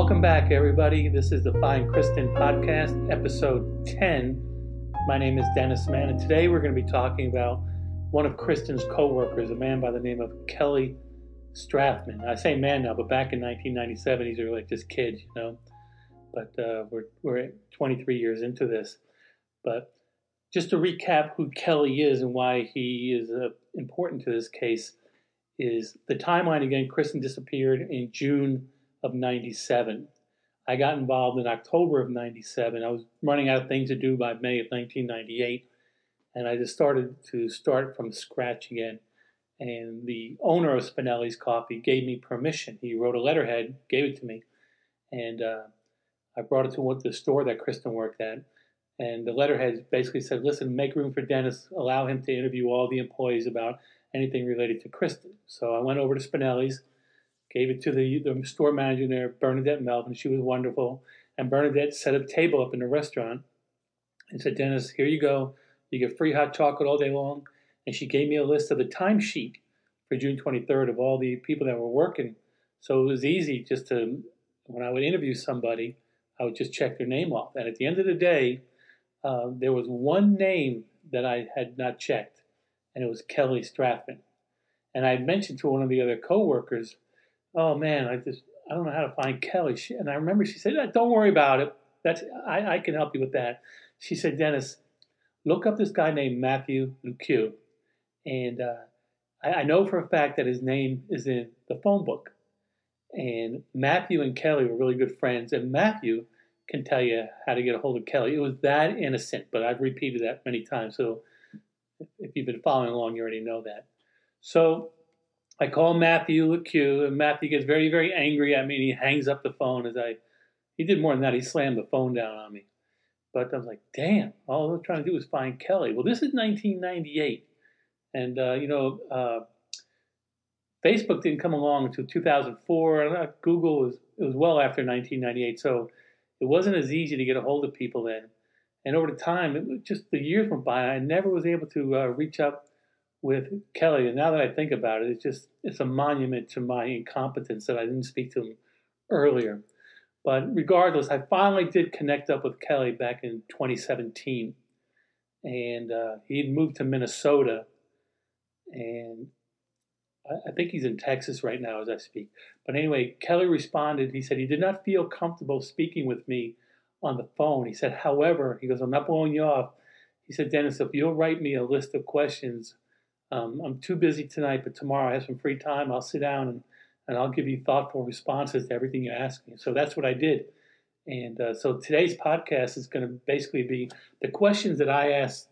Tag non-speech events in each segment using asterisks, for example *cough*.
Welcome back, everybody. This is the Find Kristen Podcast, episode 10. My name is Dennis Mann, and today we're going to be talking about one of Kristen's co workers, a man by the name of Kelly Strathman. I say man now, but back in 1997, these are like just kids, you know. But uh, we're, we're 23 years into this. But just to recap who Kelly is and why he is uh, important to this case is the timeline again. Kristen disappeared in June of 97. I got involved in October of 97. I was running out of things to do by May of 1998. And I just started to start from scratch again. And the owner of Spinelli's Coffee gave me permission. He wrote a letterhead, gave it to me. And uh, I brought it to the store that Kristen worked at. And the letterhead basically said, listen, make room for Dennis, allow him to interview all the employees about anything related to Kristen. So I went over to Spinelli's gave it to the, the store manager there, Bernadette Melvin. She was wonderful. And Bernadette set a table up in the restaurant and said, Dennis, here you go. You get free hot chocolate all day long. And she gave me a list of the timesheet for June 23rd of all the people that were working. So it was easy just to, when I would interview somebody, I would just check their name off. And at the end of the day, uh, there was one name that I had not checked, and it was Kelly Strathman. And I mentioned to one of the other coworkers, oh man, I just I don't know how to find Kelly. She, and I remember she said, don't worry about it. That's I, I can help you with that. She said, Dennis, look up this guy named Matthew Luque, and uh, I, I know for a fact that his name is in the phone book. And Matthew and Kelly were really good friends, and Matthew can tell you how to get a hold of Kelly. It was that innocent, but I've repeated that many times. So if you've been following along, you already know that. So I call Matthew Luque, and Matthew gets very, very angry at me, and he hangs up the phone as I. He did more than that. He slammed the phone down on me. But I was like, damn, all I'm trying to do is find Kelly. Well, this is 1998. And, uh, you know, uh, Facebook didn't come along until 2004. Google was, it was well after 1998. So it wasn't as easy to get a hold of people then. And over the time, it just the years went by, I never was able to uh, reach out with Kelly, and now that I think about it, it's just it's a monument to my incompetence that I didn't speak to him earlier. But regardless, I finally did connect up with Kelly back in 2017, and uh, he had moved to Minnesota, and I, I think he's in Texas right now as I speak. But anyway, Kelly responded. He said he did not feel comfortable speaking with me on the phone. He said, however, he goes, I'm not blowing you off. He said, Dennis, if you'll write me a list of questions um, I'm too busy tonight, but tomorrow I have some free time. I'll sit down and, and I'll give you thoughtful responses to everything you ask me. So that's what I did. And uh, so today's podcast is going to basically be the questions that I asked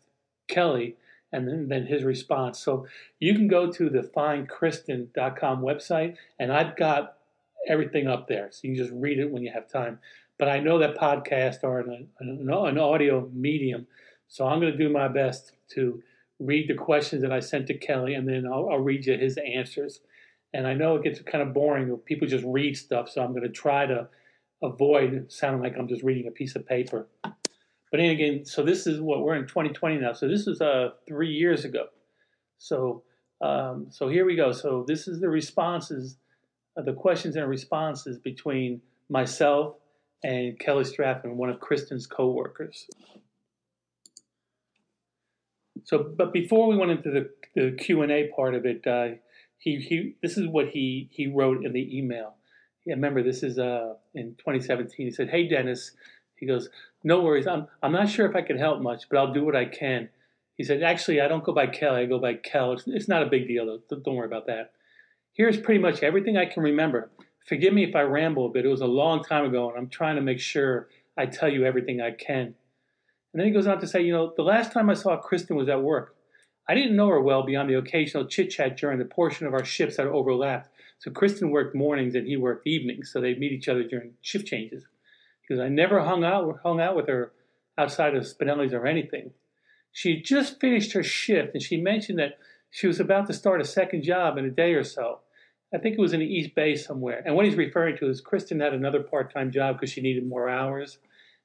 Kelly and then, then his response. So you can go to the findkristen.com website, and I've got everything up there. So you can just read it when you have time. But I know that podcasts are an, an, an audio medium, so I'm going to do my best to read the questions that I sent to Kelly, and then I'll, I'll read you his answers. And I know it gets kind of boring if people just read stuff, so I'm going to try to avoid sounding like I'm just reading a piece of paper. But again, so this is what we're in 2020 now. So this was uh, three years ago. So um, so here we go. So this is the responses, uh, the questions and responses between myself and Kelly Strathman, one of Kristen's co-workers. So, but before we went into the, the Q and A part of it, uh, he he this is what he he wrote in the email. Yeah, remember this is uh, in 2017. He said, "Hey Dennis," he goes, "No worries. I'm I'm not sure if I can help much, but I'll do what I can." He said, "Actually, I don't go by Kelly. I go by Kel. It's, it's not a big deal. Though. Don't worry about that." Here's pretty much everything I can remember. Forgive me if I ramble a bit. It was a long time ago, and I'm trying to make sure I tell you everything I can. And then he goes on to say, you know, the last time I saw Kristen was at work. I didn't know her well beyond the occasional chit chat during the portion of our shifts that overlapped. So Kristen worked mornings and he worked evenings, so they'd meet each other during shift changes. Because I never hung out hung out with her outside of Spinelli's or anything. She had just finished her shift and she mentioned that she was about to start a second job in a day or so. I think it was in the East Bay somewhere. And what he's referring to is Kristen had another part time job because she needed more hours.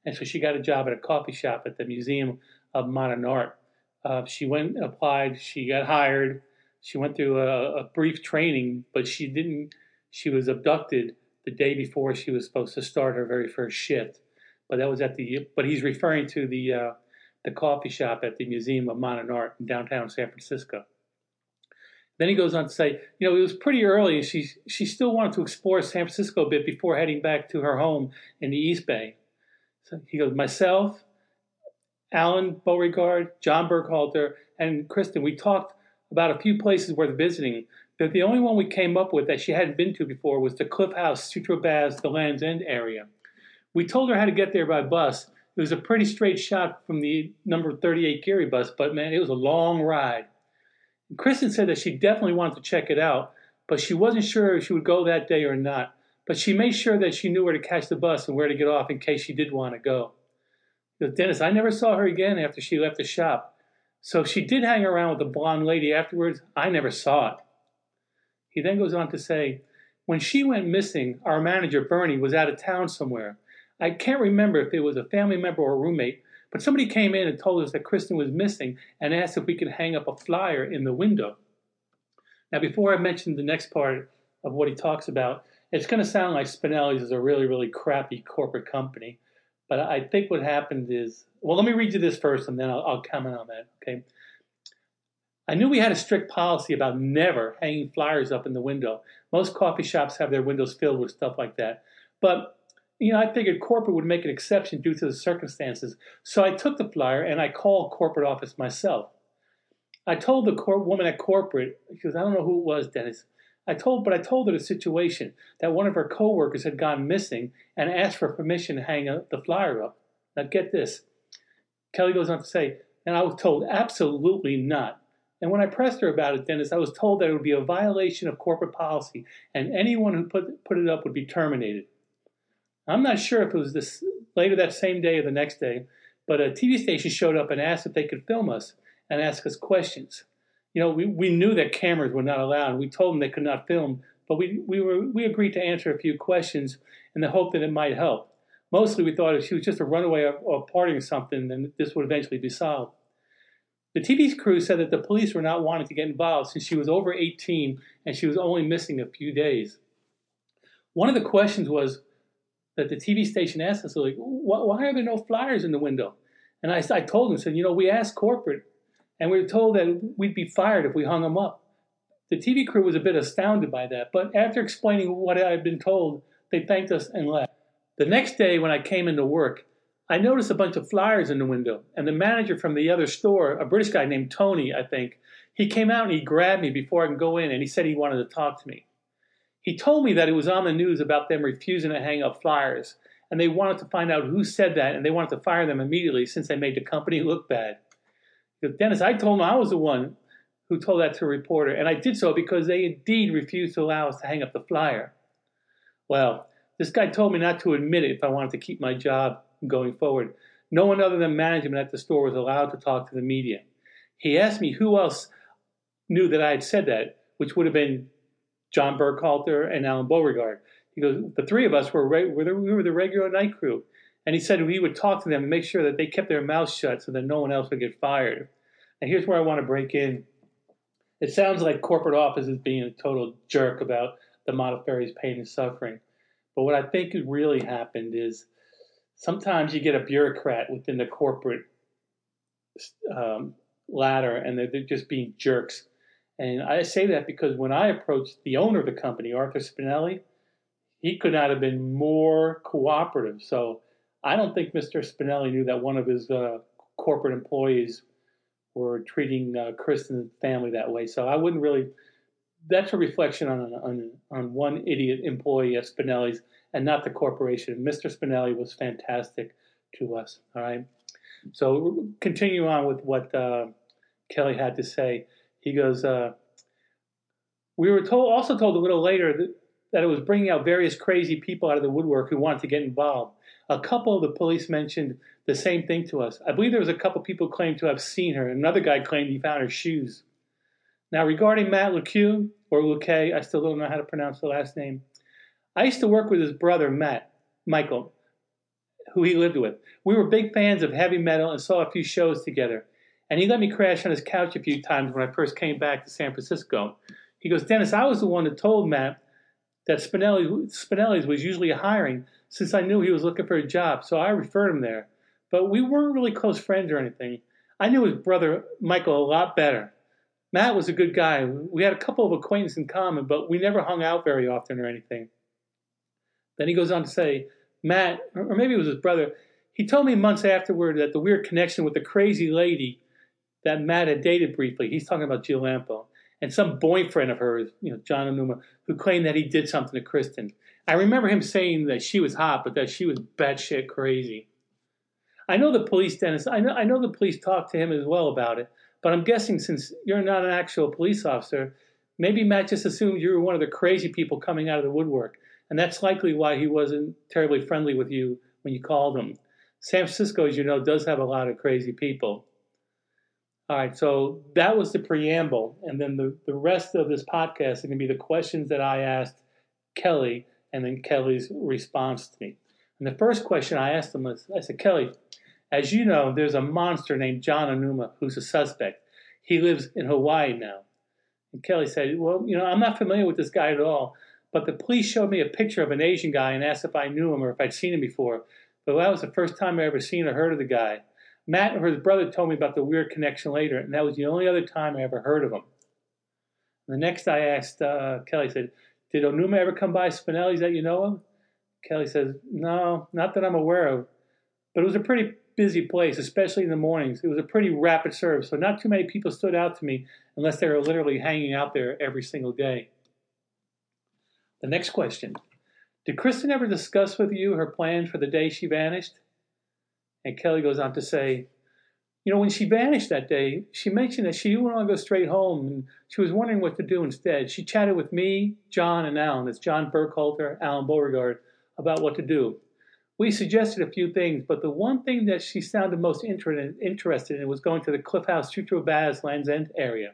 And so she got a job at a coffee shop at the Museum of Modern Art. Uh, she went and applied, she got hired, she went through a, a, brief training, but she didn't, she was abducted the day before she was supposed to start her very first shift. But that was at the. But he's referring to the uh, the coffee shop at the Museum of Modern Art in downtown San Francisco. Then he goes on to say, you know, it was pretty early, and she she still wanted to explore San Francisco a bit before heading back to her home in the East Bay. So he goes, myself, Alan Beauregard, John Burkhalter, and Kristen. We talked about a few places worth visiting, but the only one we came up with that she hadn't been to before was the Cliff House, Sutro Baths, the Land's End area. We told her how to get there by bus. It was a pretty straight shot from the number 38 Geary bus, but man, it was a long ride. Kristen said that she definitely wanted to check it out, but she wasn't sure if she would go that day or not. But she made sure that she knew where to catch the bus and where to get off in case she did want to go. Dennis, I never saw her again after she left the shop. So if she did hang around with the blonde lady afterwards, I never saw it. He then goes on to say, when she went missing, our manager, Bernie, was out of town somewhere. I can't remember if it was a family member or a roommate, but somebody came in and told us that Kristen was missing and asked if we could hang up a flyer in the window. Now, before I mention the next part of what he talks about, it's going to sound like Spinelli's is a really, really crappy corporate company. But I think what happened is, well, let me read you this first and then I'll, I'll comment on that. Okay. I knew we had a strict policy about never hanging flyers up in the window. Most coffee shops have their windows filled with stuff like that. But, you know, I figured corporate would make an exception due to the circumstances. So I took the flyer and I called corporate office myself. I told the woman at corporate, because I don't know who it was, Dennis. I told, but I told her the situation that one of her coworkers had gone missing and asked for permission to hang the flyer up. Now get this. Kelly goes on to say, and I was told absolutely not. And when I pressed her about it, Dennis, I was told that it would be a violation of corporate policy, and anyone who put put it up would be terminated. I'm not sure if it was this later that same day or the next day, but a TV station showed up and asked if they could film us and ask us questions you know, we, we knew that cameras were not allowed. We told them they could not film, but we, we, were, we agreed to answer a few questions in the hope that it might help. Mostly we thought if she was just a runaway or, or partying something, then this would eventually be solved. The TV crew said that the police were not wanting to get involved since she was over 18 and she was only missing a few days. One of the questions was that the TV station asked us, like, why are there no flyers in the window? And I, I told them, said, you know, we asked corporate and we were told that we'd be fired if we hung him up. The TV crew was a bit astounded by that, but after explaining what I had been told, they thanked us and left. The next day, when I came into work, I noticed a bunch of flyers in the window, and the manager from the other store, a British guy named Tony, I think, he came out and he grabbed me before I could go in, and he said he wanted to talk to me. He told me that it was on the news about them refusing to hang up flyers, and they wanted to find out who said that, and they wanted to fire them immediately since they made the company *laughs* look bad. Because Dennis, I told him I was the one who told that to a reporter, and I did so because they indeed refused to allow us to hang up the flyer. Well, this guy told me not to admit it if I wanted to keep my job going forward. No one other than management at the store was allowed to talk to the media. He asked me who else knew that I had said that, which would have been John Burkhalter and Alan Beauregard. He goes, the three of us were, were the, we were the regular night crew. And he said he would talk to them and make sure that they kept their mouths shut so that no one else would get fired. And here's where I want to break in. It sounds like corporate office is being a total jerk about the Modafferi's pain and suffering. But what I think really happened is sometimes you get a bureaucrat within the corporate um, ladder and they're, they're just being jerks. And I say that because when I approached the owner of the company, Arthur Spinelli, he could not have been more cooperative. So I don't think Mr. Spinelli knew that one of his uh, corporate employees were treating uh, Kristen's family that way. So I wouldn't really. That's a reflection on, on on one idiot employee at Spinelli's and not the corporation. Mr. Spinelli was fantastic to us. All right. So continue on with what uh, Kelly had to say. He goes. Uh, we were told, also told a little later that, that it was bringing out various crazy people out of the woodwork who wanted to get involved. A couple of the police mentioned the same thing to us. I believe there was a couple people claimed to have seen her. Another guy claimed he found her shoes. Now, regarding Matt LeCue, or Luque, I still don't know how to pronounce the last name. I used to work with his brother, Matt, Michael, who he lived with. We were big fans of heavy metal and saw a few shows together. And he let me crash on his couch a few times when I first came back to San Francisco. He goes, Dennis, I was the one that told Matt that Spinelli, Spinelli's was usually hiring since I knew he was looking for a job, so I referred him there. But we weren't really close friends or anything. I knew his brother Michael a lot better. Matt was a good guy. We had a couple of acquaintances in common, but we never hung out very often or anything. Then he goes on to say, Matt, or maybe it was his brother, he told me months afterward that the weird connection with the crazy lady that Matt had dated briefly, he's talking about Jill Lampo, and some boyfriend of hers, you know, John Onuma, who claimed that he did something to Kristen. I remember him saying that she was hot, but that she was batshit crazy. I know the police, Dennis, I know, I know the police talked to him as well about it, but I'm guessing since you're not an actual police officer, maybe Matt just assumed you were one of the crazy people coming out of the woodwork, and that's likely why he wasn't terribly friendly with you when you called him. San Francisco, as you know, does have a lot of crazy people. All right, so that was the preamble. And then the, the rest of this podcast is going to be the questions that I asked Kelly and then Kelly's response to me. And the first question I asked him was I said, Kelly, as you know, there's a monster named John Onuma who's a suspect. He lives in Hawaii now. And Kelly said, Well, you know, I'm not familiar with this guy at all, but the police showed me a picture of an Asian guy and asked if I knew him or if I'd seen him before. But that was the first time I ever seen or heard of the guy. Matt or his brother told me about the weird connection later, and that was the only other time I ever heard of him. And The next I asked uh, Kelly, said, Did Onuma ever come by Spinelli's that you know of? Kelly says, No, not that I'm aware of. But it was a pretty busy place, especially in the mornings. It was a pretty rapid serve, so not too many people stood out to me unless they were literally hanging out there every single day. The next question did Kristen ever discuss with you her plans for the day she vanished? And Kelly goes on to say, you know, when she vanished that day, she mentioned that she didn't want to go straight home and she was wondering what to do instead. She chatted with me, John, and Alan, that's John Burkhalter, Alan Beauregard, about what to do. We suggested a few things, but the one thing that she sounded most interested in was going to the Cliff House Sutro Baths Land's End area.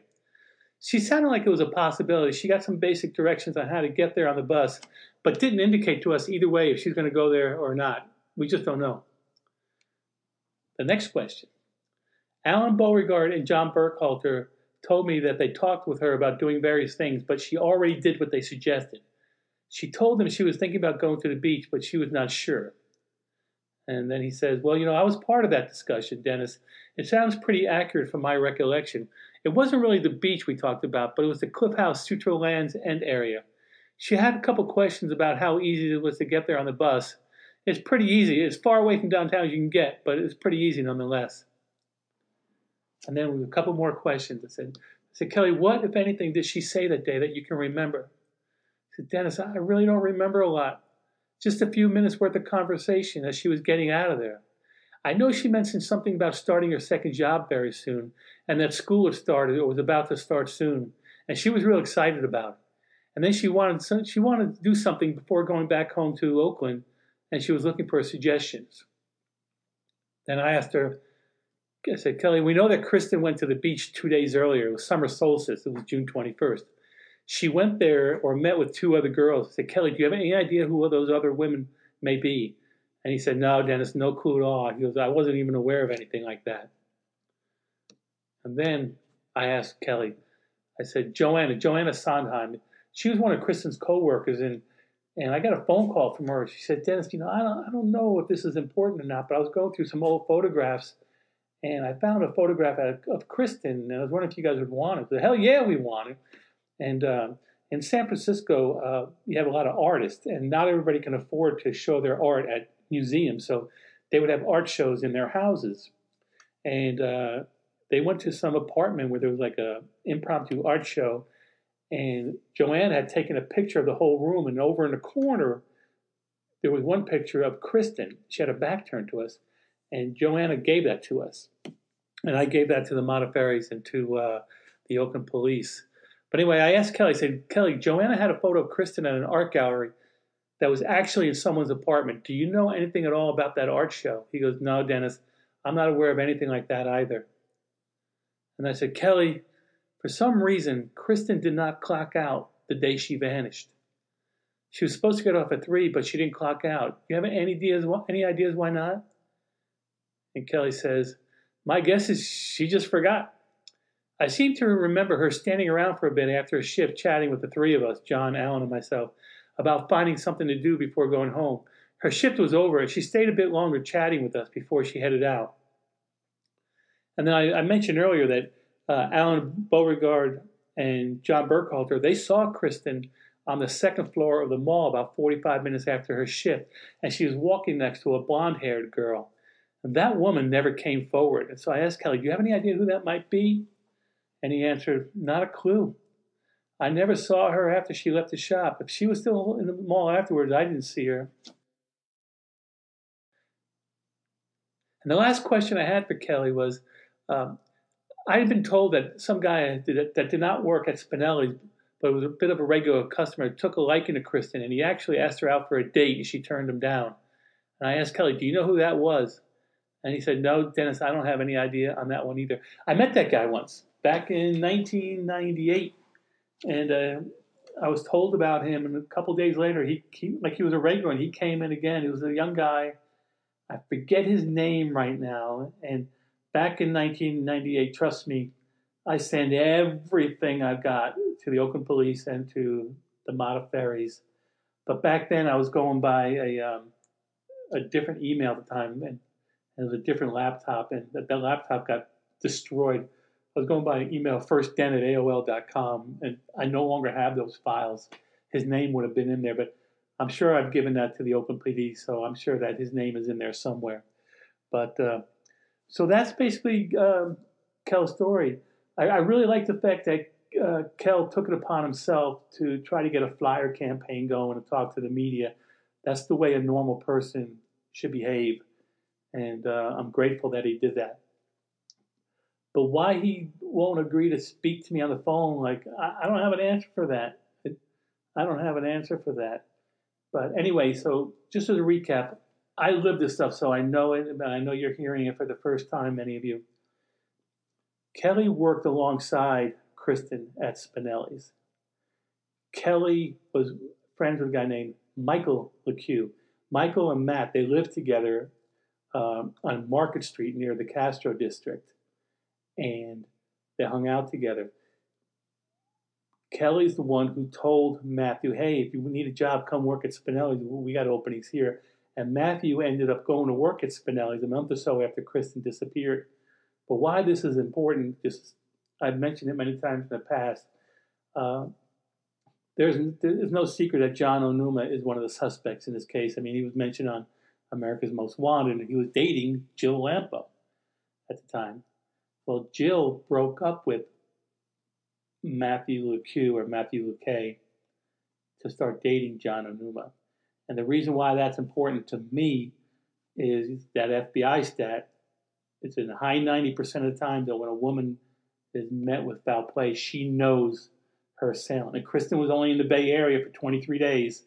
She sounded like it was a possibility. She got some basic directions on how to get there on the bus, but didn't indicate to us either way if she's going to go there or not. We just don't know. The next question. Alan Beauregard and John Burkhalter told me that they talked with her about doing various things, but she already did what they suggested. She told him she was thinking about going to the beach, but she was not sure. And then he says, Well, you know, I was part of that discussion, Dennis. It sounds pretty accurate from my recollection. It wasn't really the beach we talked about, but it was the Cliff House Sutro Lands End area. She had a couple questions about how easy it was to get there on the bus. It's pretty easy. It's far away from downtown as you can get, but it's pretty easy nonetheless. And then a couple more questions. I said, I said, Kelly, what, if anything, did she say that day that you can remember? Said, Dennis, I really don't remember a lot. Just a few minutes worth of conversation as she was getting out of there. I know she mentioned something about starting her second job very soon, and that school had started or was about to start soon, and she was real excited about it. And then she wanted she wanted to do something before going back home to Oakland, and she was looking for suggestions. Then I asked her, I said, Kelly, we know that Kristen went to the beach two days earlier. It was summer solstice. It was June 21st. She went there or met with two other girls. I said, Kelly, do you have any idea who those other women may be? And he said, No, Dennis, no clue at all. He goes, I wasn't even aware of anything like that. And then I asked Kelly, I said, Joanna, Joanna Sondheim, she was one of Kristen's co-workers and and I got a phone call from her. She said, Dennis, you know, I don't, I don't know if this is important or not, but I was going through some old photographs and I found a photograph of, Kristen and I was wondering if you guys would want it. Said, Hell yeah, we want it. And uh, in San Francisco, uh, you have a lot of artists and not everybody can afford to show their art at museums. So they would have art shows in their houses. And uh, they went to some apartment where there was like a impromptu art show and Joanne had taken a picture of the whole room, and over in the corner, there was one picture of Kristen. She had a back turned to us, and Joanna gave that to us. And I gave that to the Modafferis and to uh, the Oakland police. But anyway, I asked Kelly, I said, Kelly, Joanna had a photo of Kristen at an art gallery that was actually in someone's apartment. Do you know anything at all about that art show? He goes, No, Dennis, I'm not aware of anything like that either. And I said, Kelly, for some reason, Kristen did not clock out the day she vanished. She was supposed to get off at three, but she didn't clock out. You have any ideas? Any ideas why not? And Kelly says, "My guess is she just forgot." I seem to remember her standing around for a bit after a shift, chatting with the three of us, John, Alan, and myself. about finding something to do before going home. Her shift was over, and she stayed a bit longer chatting with us before she headed out. And then I, I mentioned earlier that uh, Alan Beauregard and John Burkhalter, they saw Kristen on the second floor of the mall about 45 minutes after her shift, and she was walking next to a blonde haired girl. And that woman never came forward. And so I asked Kelly, Do you have any idea who that might be? And he answered, Not a clue. I never saw her after she left the shop. If she was still in the mall afterwards, I didn't see her. And the last question I had for Kelly was um, I had been told that some guy did, that did not work at Spinelli's but was a bit of a regular customer, took a liking to Kristen, and he actually asked her out for a date, and she turned him down. And I asked Kelly, "Do you know who that was?" And he said, "No, Dennis, I don't have any idea on that one either. I met that guy once back in 1998, and uh, I was told about him. And a couple days later, he, he like he was a regular, and he came in again. He was a young guy. I forget his name right now. And back in 1998, trust me, I send everything I've got to the Oakland Police and to the Modafferis. But back then, I was going by a um, a different email at the time, and, and it was a different laptop, and that, that laptop got destroyed. I was going by email firstden at AOL.com, and I no longer have those files. His name would have been in there, but I'm sure I've given that to the Oakland PD, so I'm sure that his name is in there somewhere. But uh, so that's basically uh, Kel's story. I, I really like the fact that uh, Kel took it upon himself to try to get a flyer campaign going and talk to the media. That's the way a normal person should behave, and uh, I'm grateful that he did that. But why he won't agree to speak to me on the phone, like I, I don't have an answer for that. I don't have an answer for that. But anyway, so just as a recap, I live this stuff, so I know it, and I know you're hearing it for the first time, many of you. Kelly worked alongside Kristen at Spinelli's. Kelly was friends with a guy named Michael LeCue. Michael and Matt, they lived together um, on Market Street near the Castro district, and they hung out together. Kelly's the one who told Matthew, hey, if you need a job, come work at Spinelli's. We got openings here. And Matthew ended up going to work at Spinelli's a month or so after Kristen disappeared. But why this is important, just I've mentioned it many times in the past. Uh, there's there's no secret that John Onuma is one of the suspects in this case. I mean, he was mentioned on America's Most Wanted, and he was dating Jill Lampo at the time. Well, Jill broke up with Matthew LeCue or Matthew LeKay to start dating John Onuma. And the reason why that's important to me is that FBI stat. It's in the high 90% of the time that when a woman is met with foul play, she knows her assailant. And Kristen was only in the Bay Area for 23 days.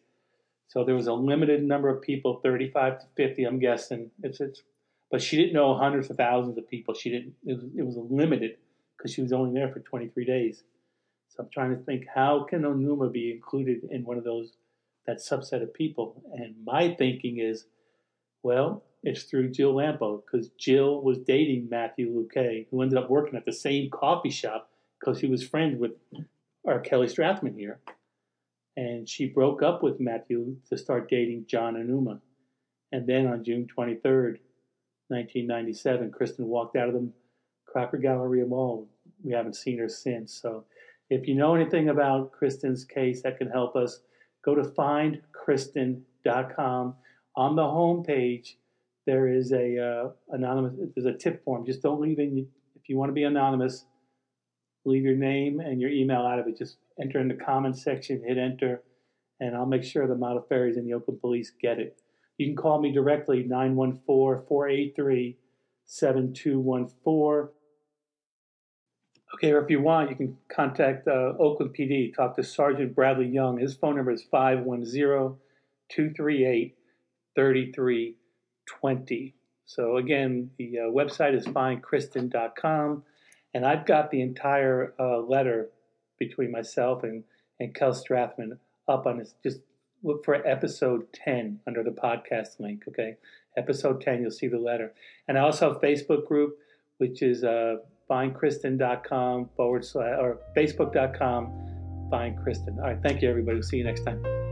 So there was a limited number of people, 35 to 50, I'm guessing. It's, it's, but she didn't know hundreds of thousands of people. She didn't. It was, it was limited because she was only there for 23 days. So I'm trying to think how can Onuma be included in one of those that subset of people? And my thinking is, well, it's through Jill Lampo because Jill was dating Matthew Luque, who ended up working at the same coffee shop because he was friends with our Kelly Strathman here. And she broke up with Matthew to start dating John Onuma. And then on June 23rd, 1997, Kristen walked out of the Crocker Galleria Mall. We haven't seen her since. So if you know anything about Kristen's case that can help us, go to findkristen.com. On the home page, there is a uh, anonymous. There's a tip form. Just don't leave in. If you want to be anonymous, leave your name and your email out of it. Just enter in the comment section, hit enter, and I'll make sure the Modafferis and the Oakland Police get it. You can call me directly 914 483 7214. Okay, or if you want, you can contact uh, Oakland PD, talk to Sergeant Bradley Young. His phone number is 510 238 3320. So, again, the uh, website is findkristen.com, and I've got the entire uh, letter between myself and, and Kel Strathman up on this. Just look for episode 10 under the podcast link, okay? Episode 10, you'll see the letter. And I also have Facebook group, which is uh, findkristen.com forward slash or facebook.com find Kristen. All right, thank you everybody. We'll see you next time.